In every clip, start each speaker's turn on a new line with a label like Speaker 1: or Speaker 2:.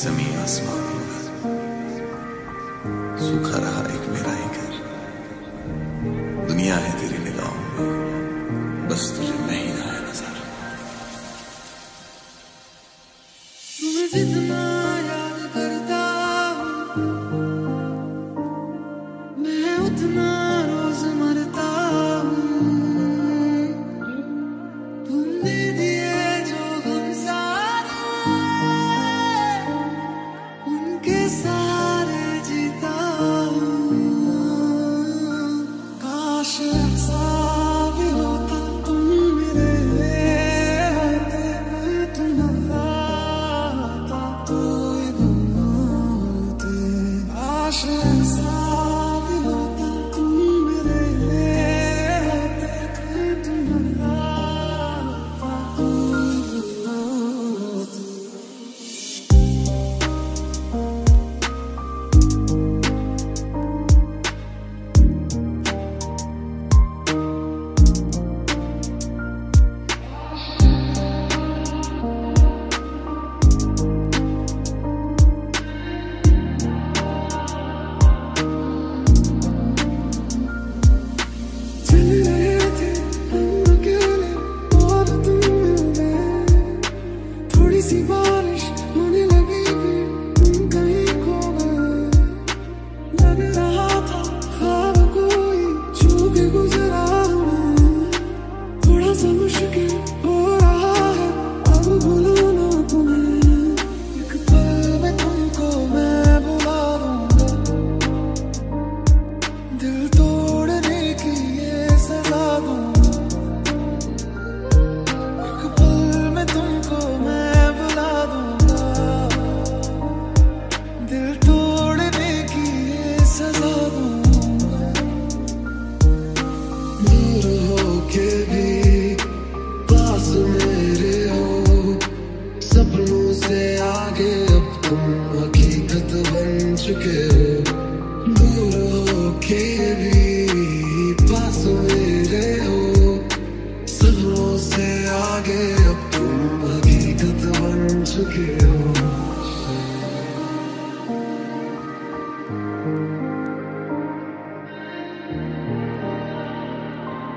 Speaker 1: Sesame Asmara.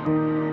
Speaker 1: मैं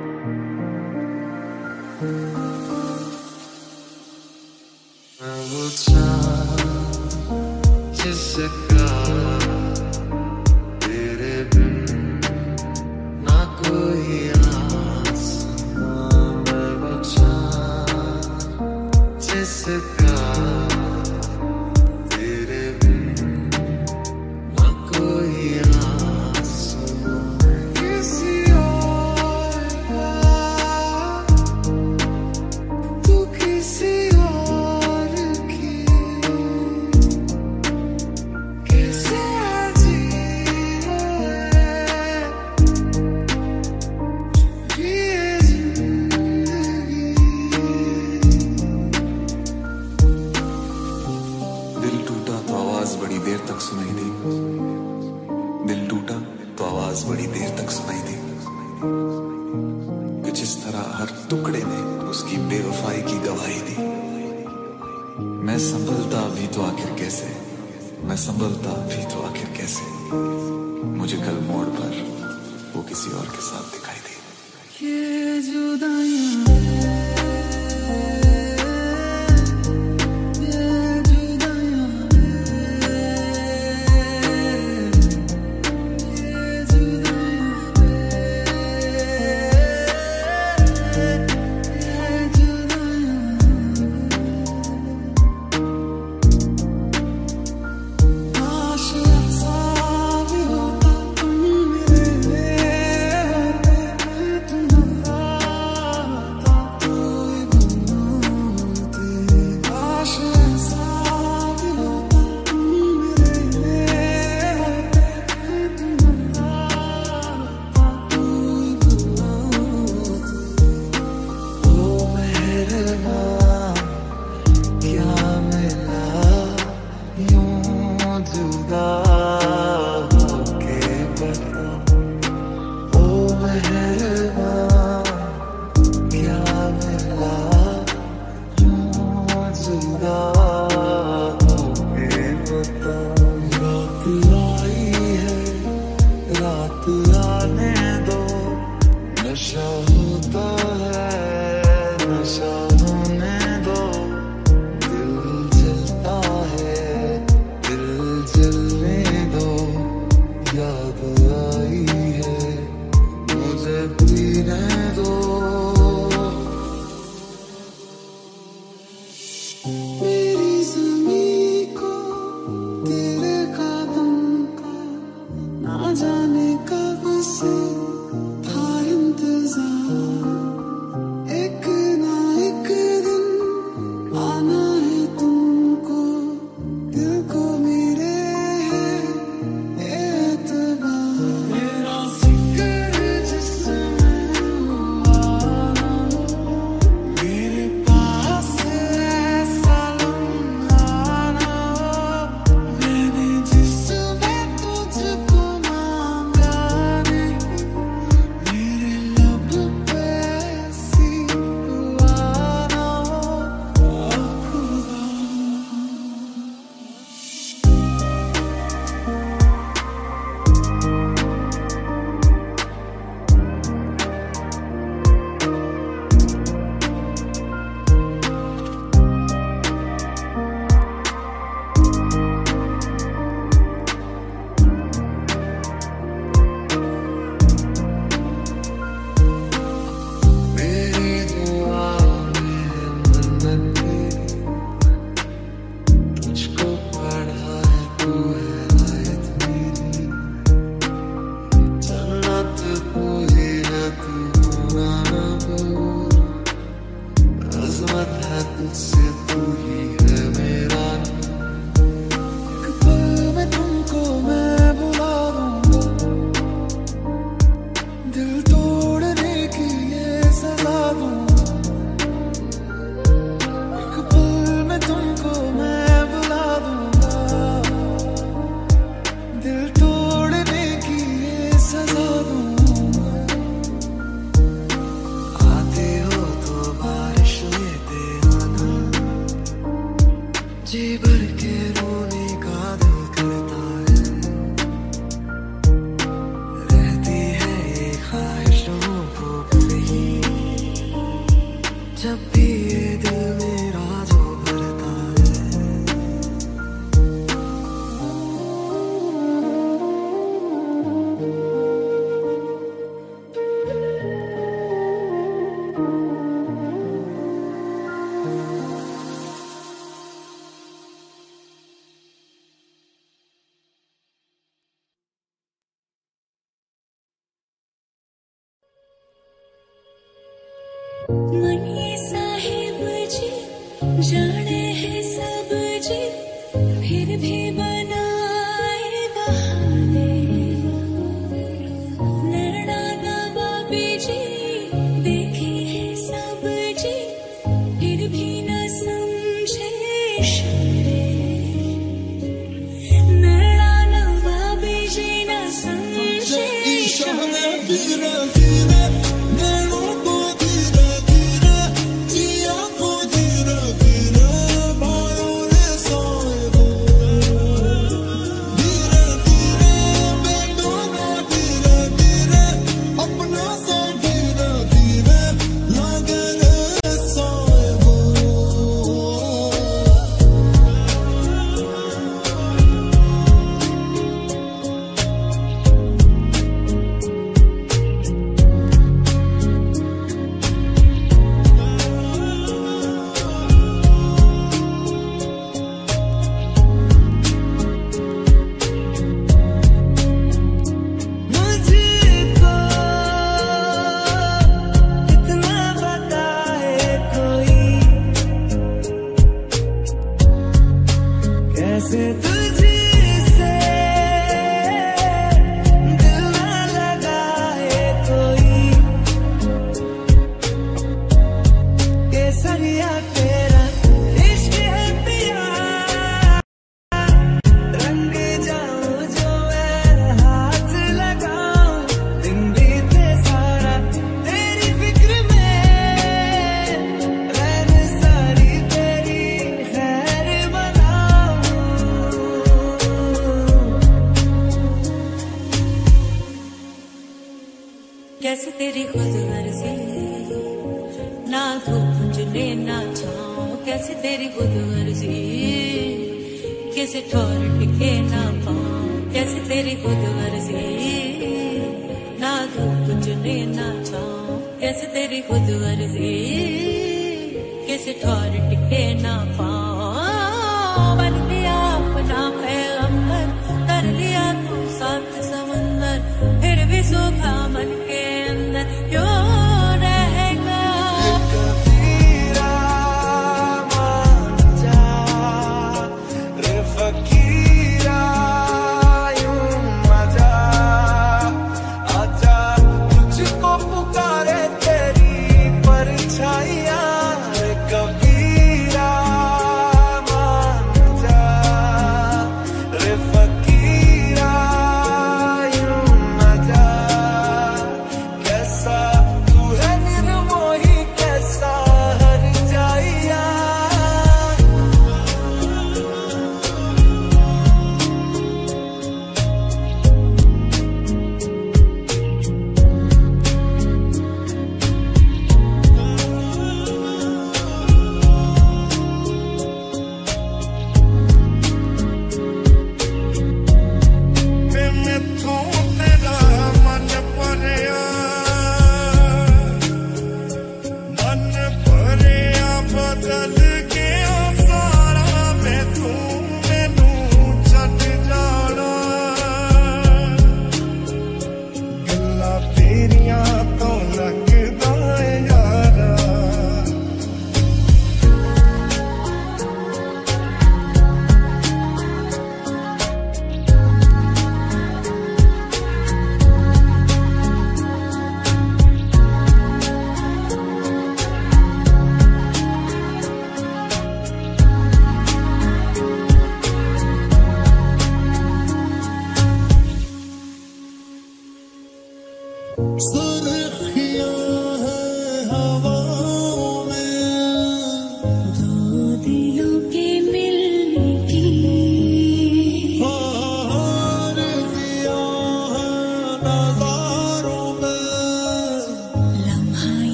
Speaker 1: नवाबी जी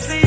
Speaker 2: सड़कों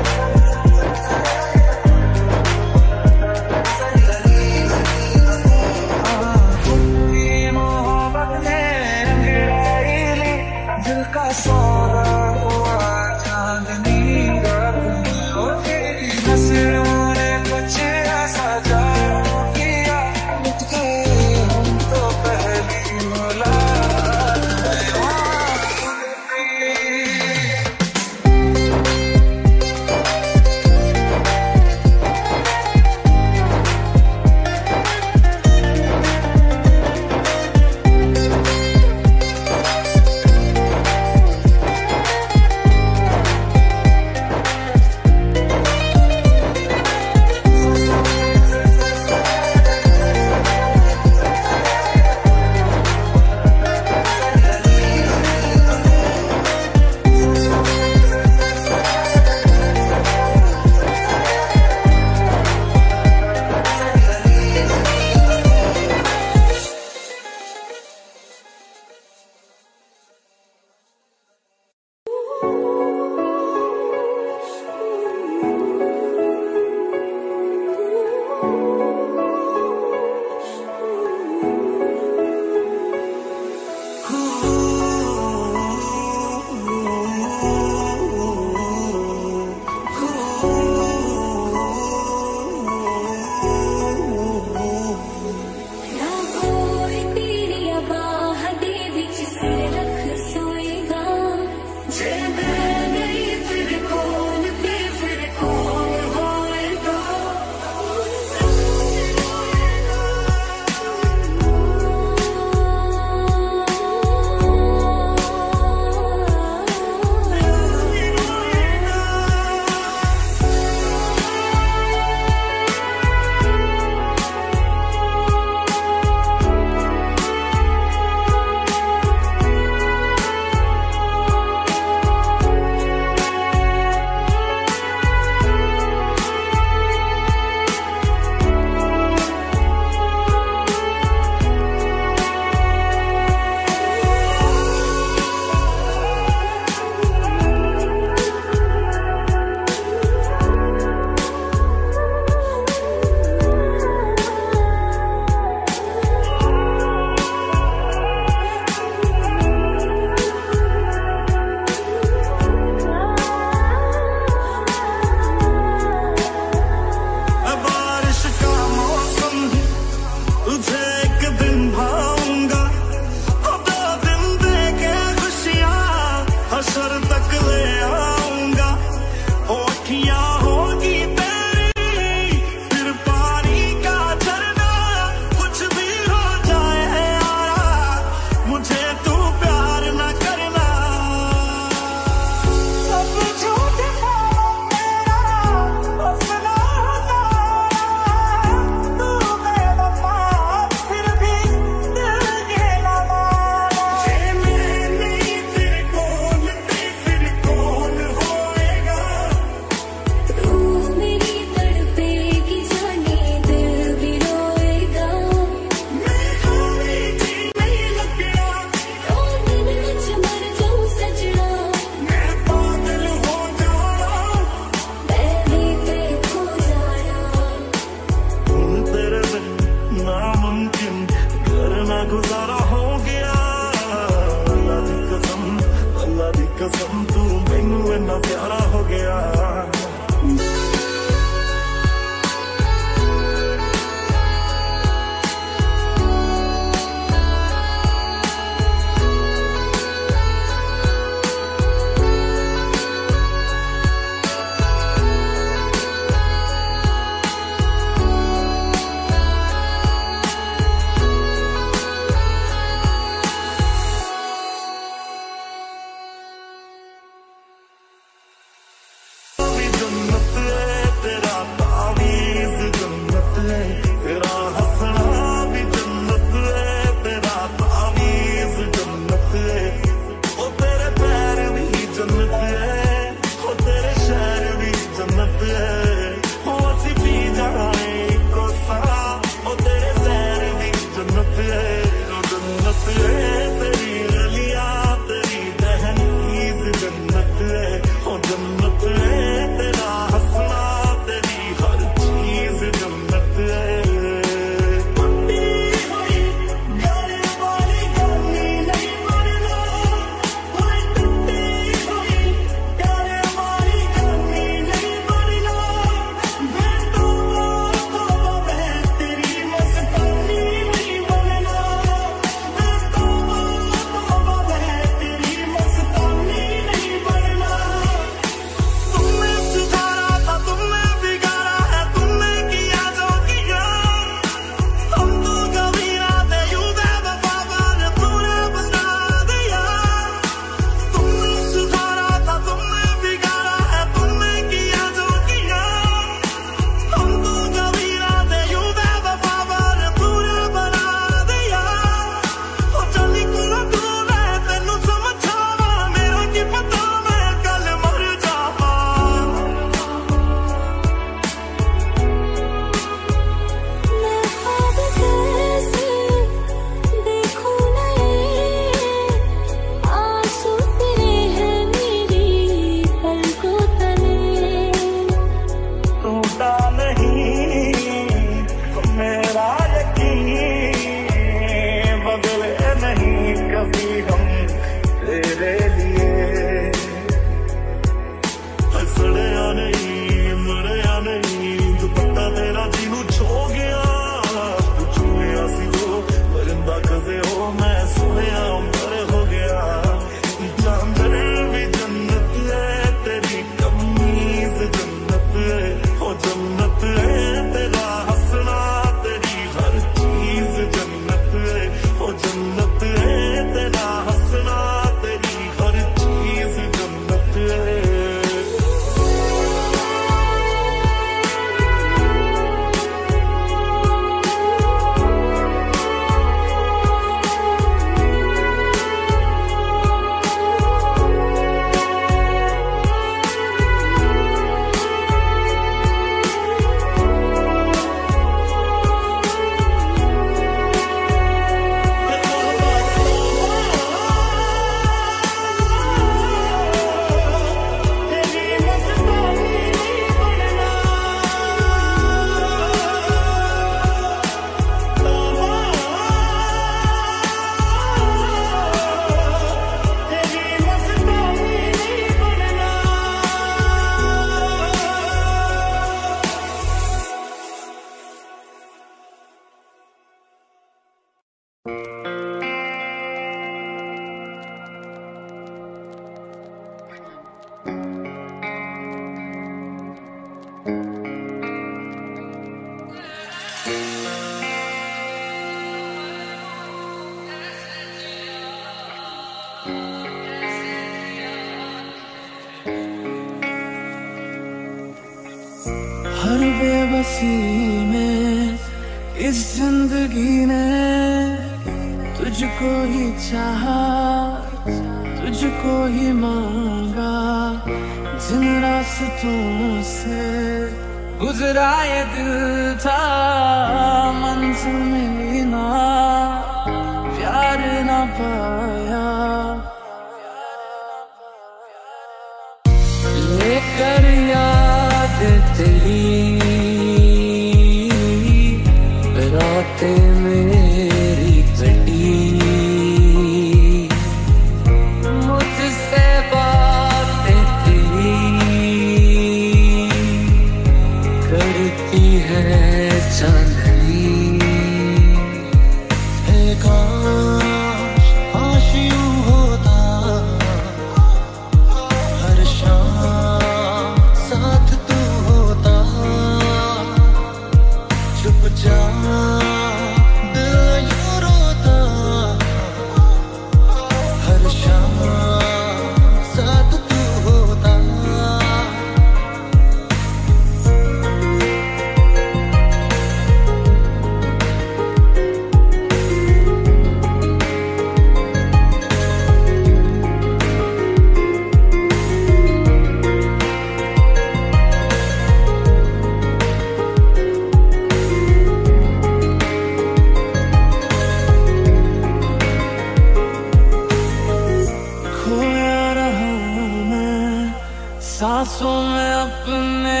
Speaker 1: सांसों में अपने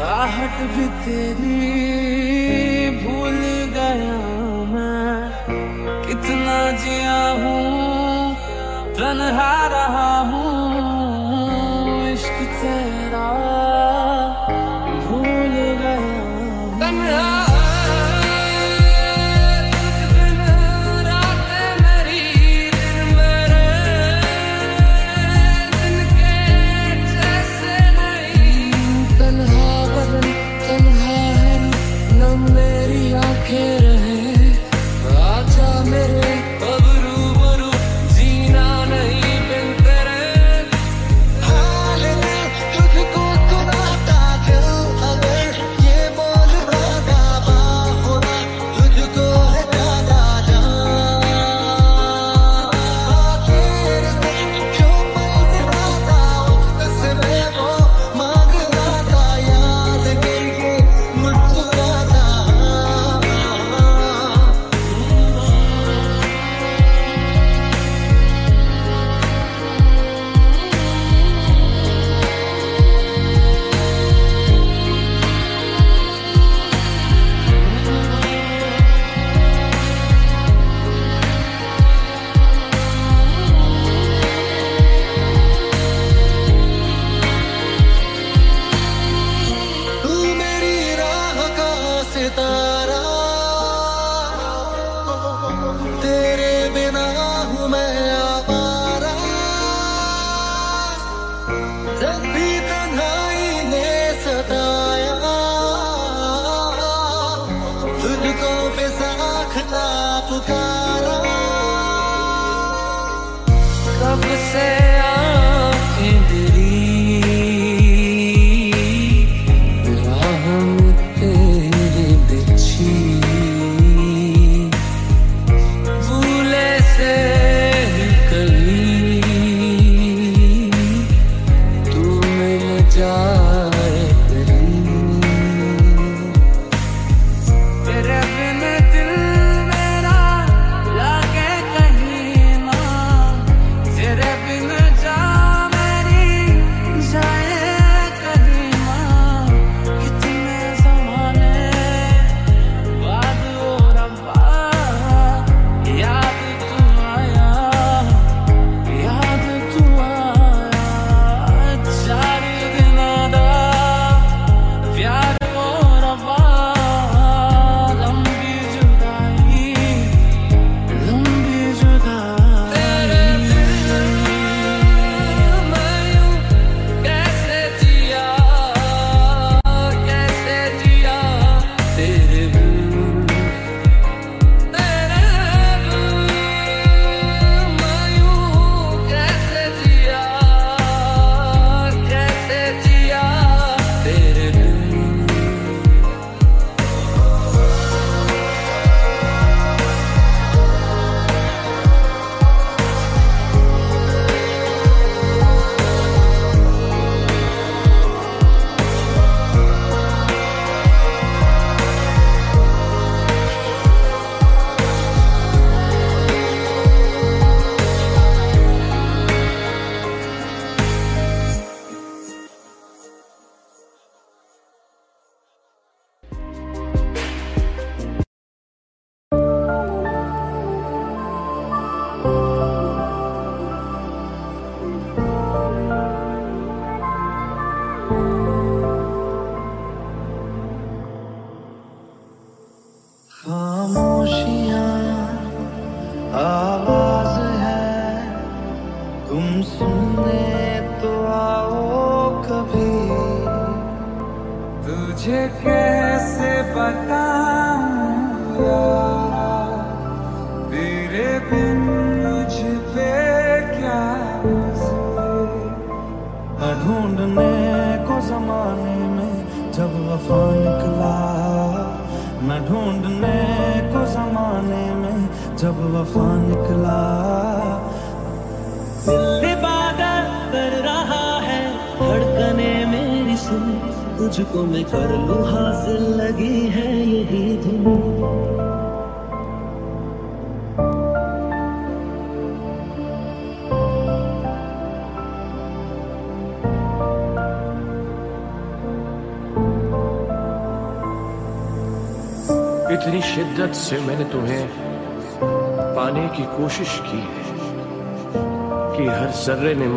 Speaker 1: आहट भी तेरी भूल गया मैं। कितना जिया हूँ, तनहा रहा हूँ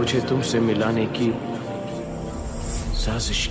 Speaker 3: मुझे
Speaker 2: तुमसे मिलाने की साजिश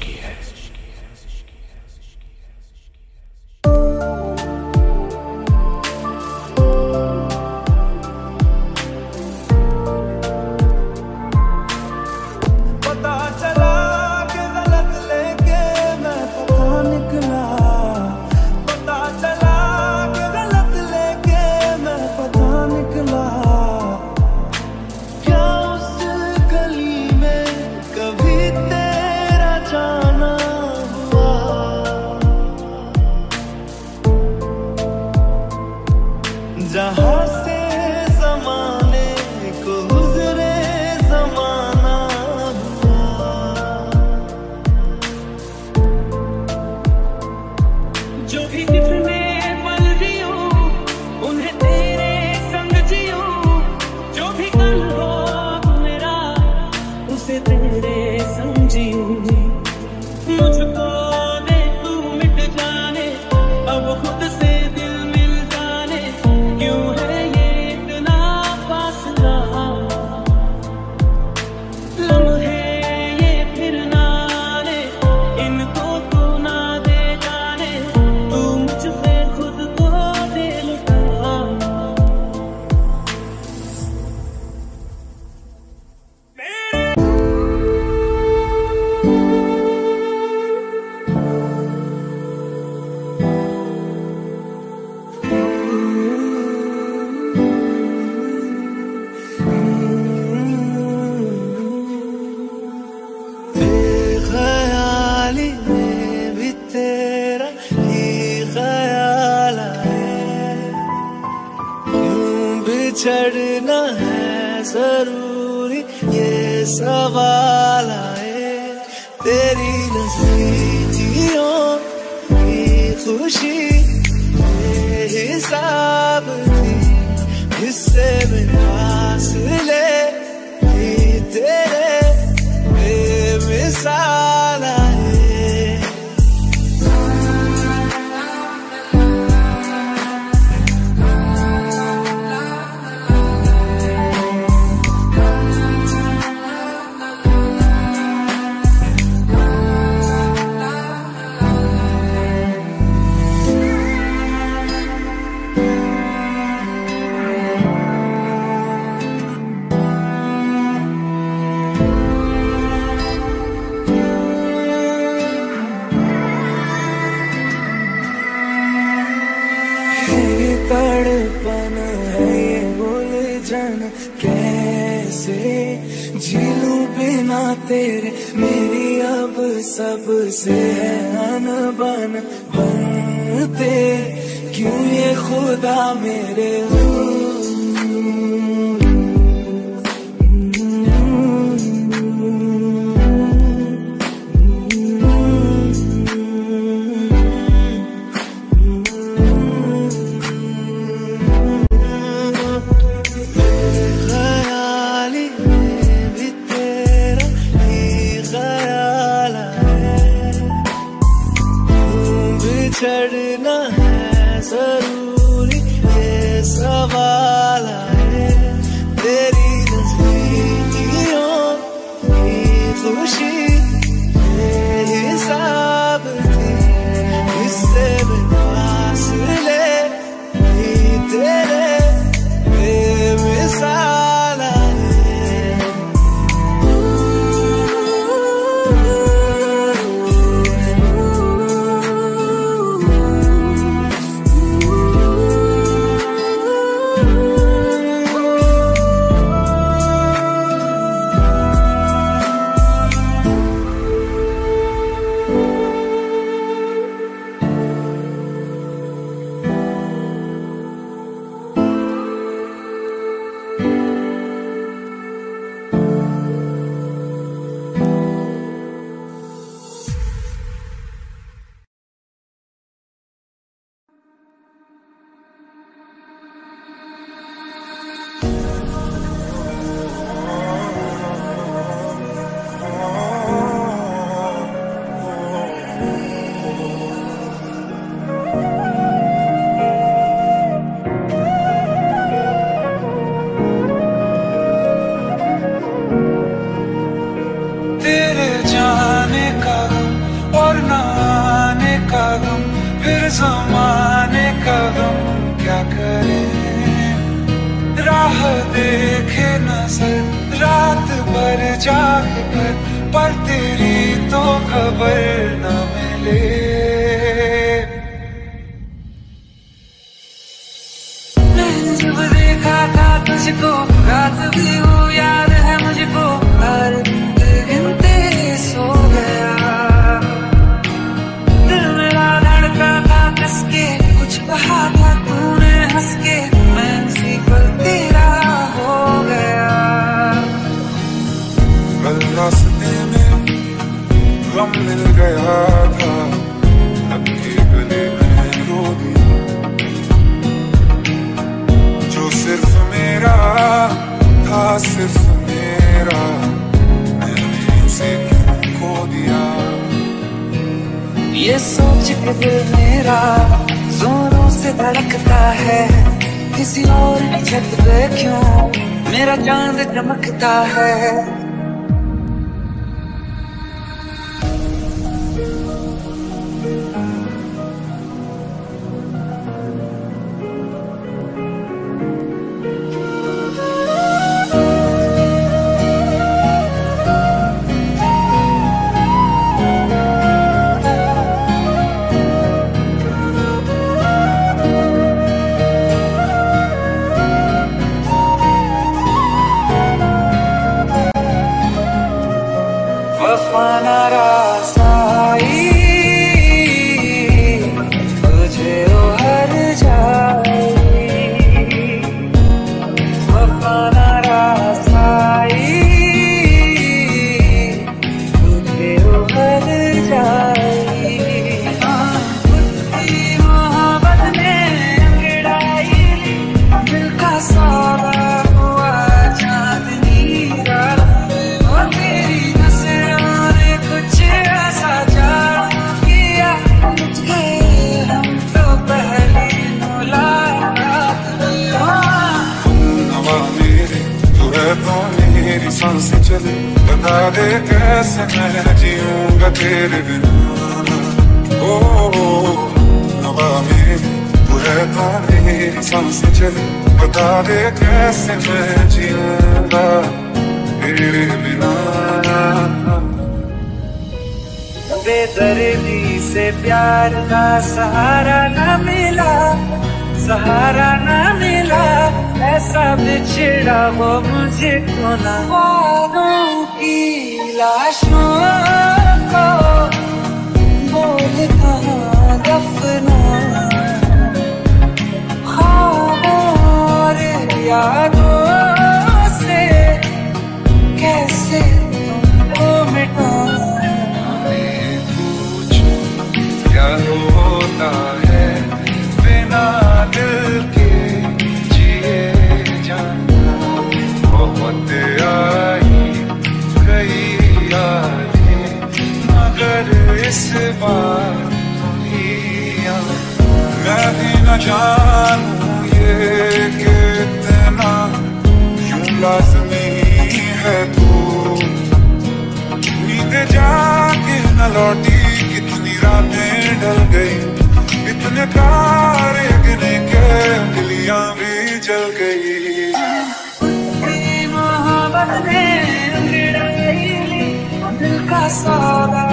Speaker 1: धड़कता है। किसी और छत पे क्यों? मेरा चाँद चमकता है। I saw that.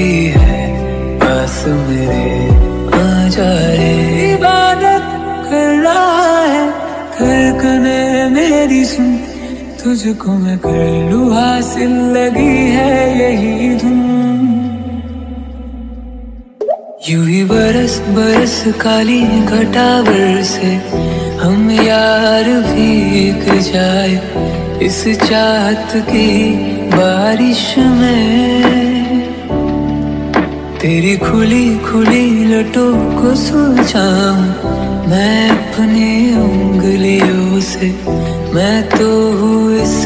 Speaker 1: भी है,
Speaker 4: बस मेरे आ जाए इबादत कर रहा है धड़कने मेरी सुन। तुझको मैं कर लू, हासिल लगी है यही धुन। यू ही बरस बरस काली घटा से हम यार भी एक जाए। इस चाहत की बारिश में तेरी खुली खुली लटों को सोचा। मैं अपने उंगलियों से, मैं तो हूँ इस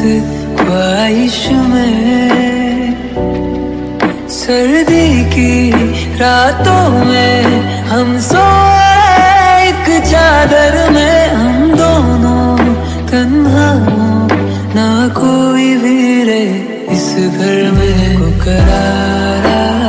Speaker 1: ख्वाहिश में। सर्दी की रातों में हम सो एक चादर में हम दोनों तन्हा ना कोई भी रे इस घर में करारा।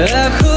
Speaker 2: Эх,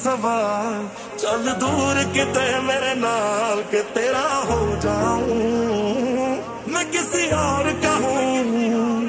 Speaker 2: सवाल, चल दूर किते मेरे नाल के तेरा हो जाऊँ। मैं किसी और का हूँ।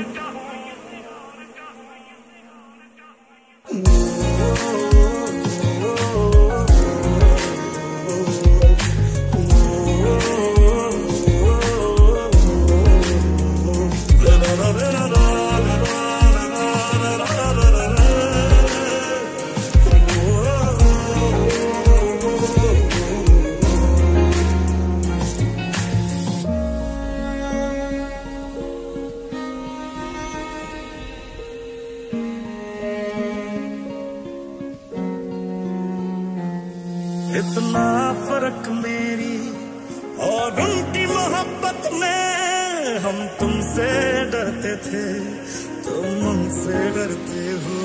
Speaker 2: थे तुम तो मुझसे डरते हो।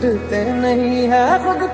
Speaker 1: छटते नहीं है खुद